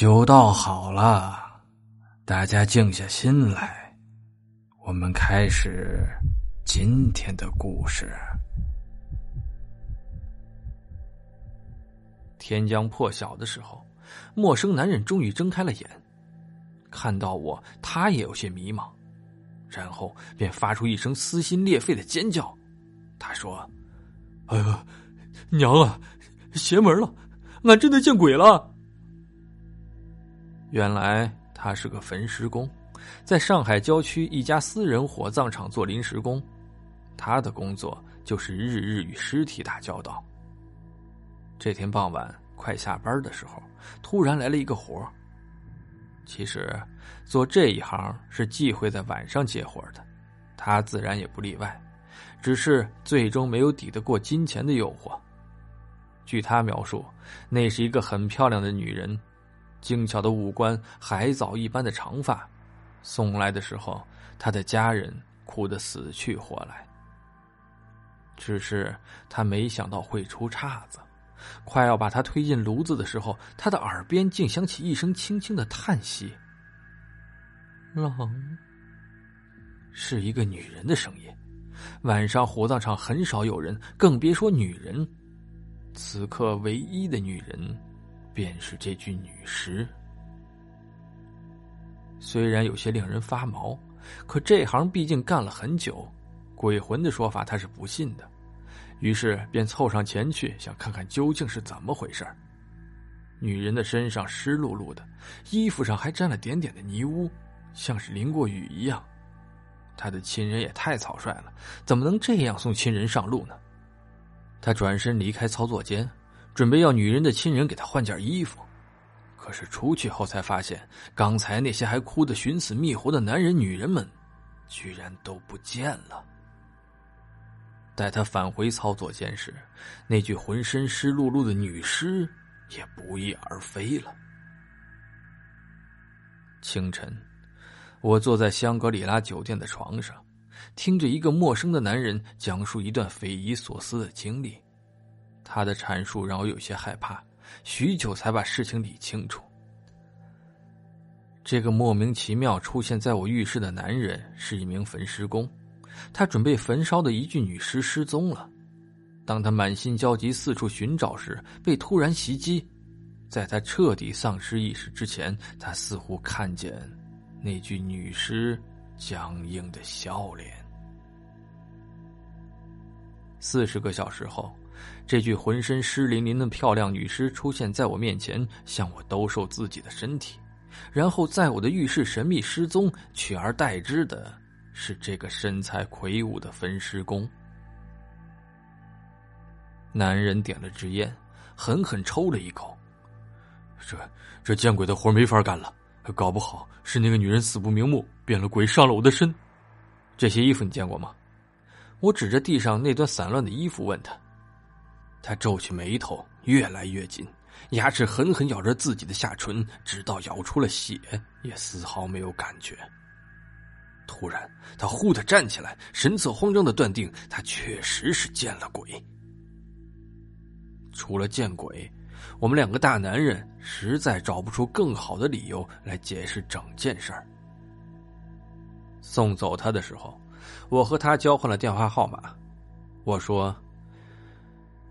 酒倒好了，大家静下心来，我们开始今天的故事。天将破晓的时候，陌生男人终于睁开了眼，看到我，他也有些迷茫，然后便发出一声撕心裂肺的尖叫。他说：“哎呀，娘啊，邪门了，俺真的见鬼了！”原来他是个焚尸工，在上海郊区一家私人火葬场做临时工。他的工作就是日日与尸体打交道。这天傍晚快下班的时候，突然来了一个活其实做这一行是忌讳在晚上接活的，他自然也不例外，只是最终没有抵得过金钱的诱惑。据他描述，那是一个很漂亮的女人。精巧的五官，海藻一般的长发，送来的时候，他的家人哭得死去活来。只是他没想到会出岔子，快要把他推进炉子的时候，他的耳边竟响起一声轻轻的叹息。冷，是一个女人的声音。晚上火葬场很少有人，更别说女人。此刻唯一的女人。便是这具女尸，虽然有些令人发毛，可这行毕竟干了很久，鬼魂的说法他是不信的，于是便凑上前去，想看看究竟是怎么回事女人的身上湿漉漉的，衣服上还沾了点点的泥污，像是淋过雨一样。他的亲人也太草率了，怎么能这样送亲人上路呢？他转身离开操作间。准备要女人的亲人给她换件衣服，可是出去后才发现，刚才那些还哭得寻死觅活的男人、女人们，居然都不见了。待他返回操作间时，那具浑身湿漉漉的女尸也不翼而飞了。清晨，我坐在香格里拉酒店的床上，听着一个陌生的男人讲述一段匪夷所思的经历。他的阐述让我有些害怕，许久才把事情理清楚。这个莫名其妙出现在我浴室的男人是一名焚尸工，他准备焚烧的一具女尸失踪了。当他满心焦急四处寻找时，被突然袭击。在他彻底丧失意识之前，他似乎看见那具女尸僵硬的笑脸。四十个小时后。这具浑身湿淋淋的漂亮女尸出现在我面前，向我兜售自己的身体，然后在我的浴室神秘失踪，取而代之的是这个身材魁梧的焚尸工。男人点了支烟，狠狠抽了一口。这这见鬼的活没法干了，搞不好是那个女人死不瞑目，变了鬼上了我的身。这些衣服你见过吗？我指着地上那段散乱的衣服问他。他皱起眉头，越来越紧，牙齿狠狠咬着自己的下唇，直到咬出了血，也丝毫没有感觉。突然，他忽的站起来，神色慌张的断定他确实是见了鬼。除了见鬼，我们两个大男人实在找不出更好的理由来解释整件事儿。送走他的时候，我和他交换了电话号码，我说。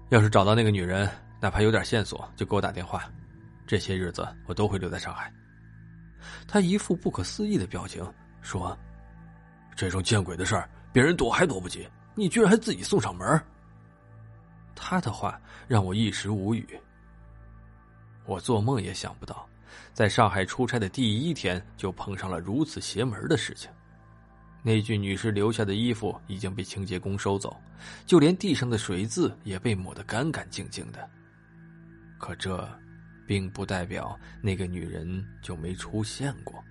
要是找到那个女人，哪怕有点线索，就给我打电话。这些日子我都会留在上海。他一副不可思议的表情，说：“这种见鬼的事儿，别人躲还躲不及，你居然还自己送上门。”他的话让我一时无语。我做梦也想不到，在上海出差的第一天就碰上了如此邪门的事情。那具女尸留下的衣服已经被清洁工收走，就连地上的水渍也被抹得干干净净的。可这，并不代表那个女人就没出现过。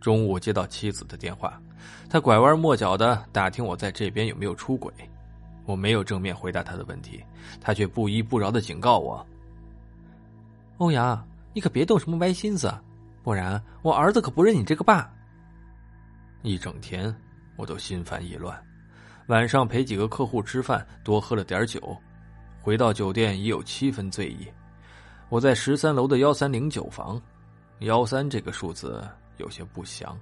中午接到妻子的电话，她拐弯抹角的打听我在这边有没有出轨，我没有正面回答她的问题，她却不依不饶的警告我：“欧阳，你可别动什么歪心思，不然我儿子可不认你这个爸。”一整天，我都心烦意乱。晚上陪几个客户吃饭，多喝了点酒，回到酒店已有七分醉意。我在十三楼的幺三零九房，幺三这个数字有些不祥。